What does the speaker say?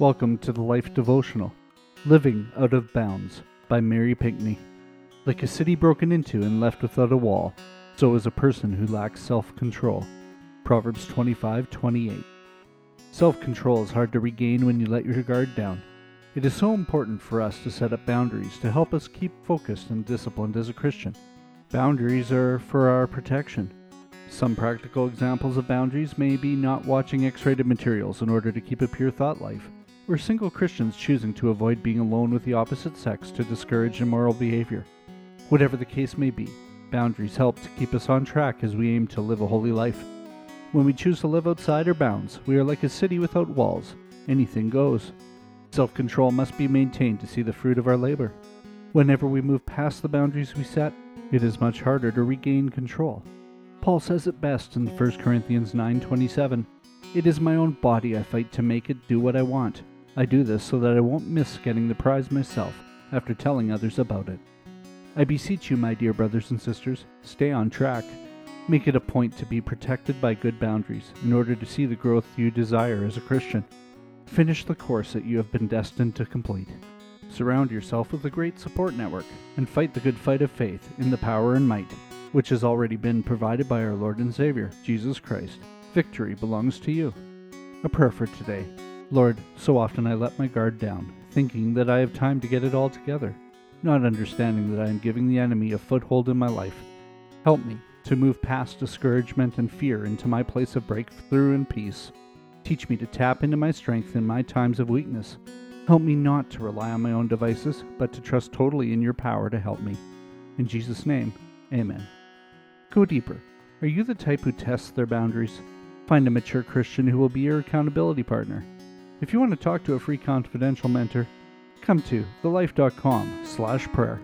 Welcome to the Life Devotional Living Out of Bounds by Mary Pinckney. Like a city broken into and left without a wall, so is a person who lacks self control. Proverbs 25 28. Self control is hard to regain when you let your guard down. It is so important for us to set up boundaries to help us keep focused and disciplined as a Christian. Boundaries are for our protection. Some practical examples of boundaries may be not watching X rated materials in order to keep a pure thought life, or single Christians choosing to avoid being alone with the opposite sex to discourage immoral behavior. Whatever the case may be, boundaries help to keep us on track as we aim to live a holy life. When we choose to live outside our bounds, we are like a city without walls. Anything goes. Self control must be maintained to see the fruit of our labor. Whenever we move past the boundaries we set, it is much harder to regain control. Paul says it best in 1 Corinthians 9:27. It is my own body I fight to make it do what I want. I do this so that I won't miss getting the prize myself after telling others about it. I beseech you, my dear brothers and sisters, stay on track. Make it a point to be protected by good boundaries in order to see the growth you desire as a Christian. Finish the course that you have been destined to complete. Surround yourself with a great support network and fight the good fight of faith in the power and might which has already been provided by our Lord and Savior, Jesus Christ. Victory belongs to you. A prayer for today. Lord, so often I let my guard down, thinking that I have time to get it all together, not understanding that I am giving the enemy a foothold in my life. Help me to move past discouragement and fear into my place of breakthrough and peace. Teach me to tap into my strength in my times of weakness. Help me not to rely on my own devices, but to trust totally in your power to help me. In Jesus' name, amen. Go deeper. Are you the type who tests their boundaries? Find a mature Christian who will be your accountability partner. If you want to talk to a free confidential mentor, come to thelife.com slash prayer.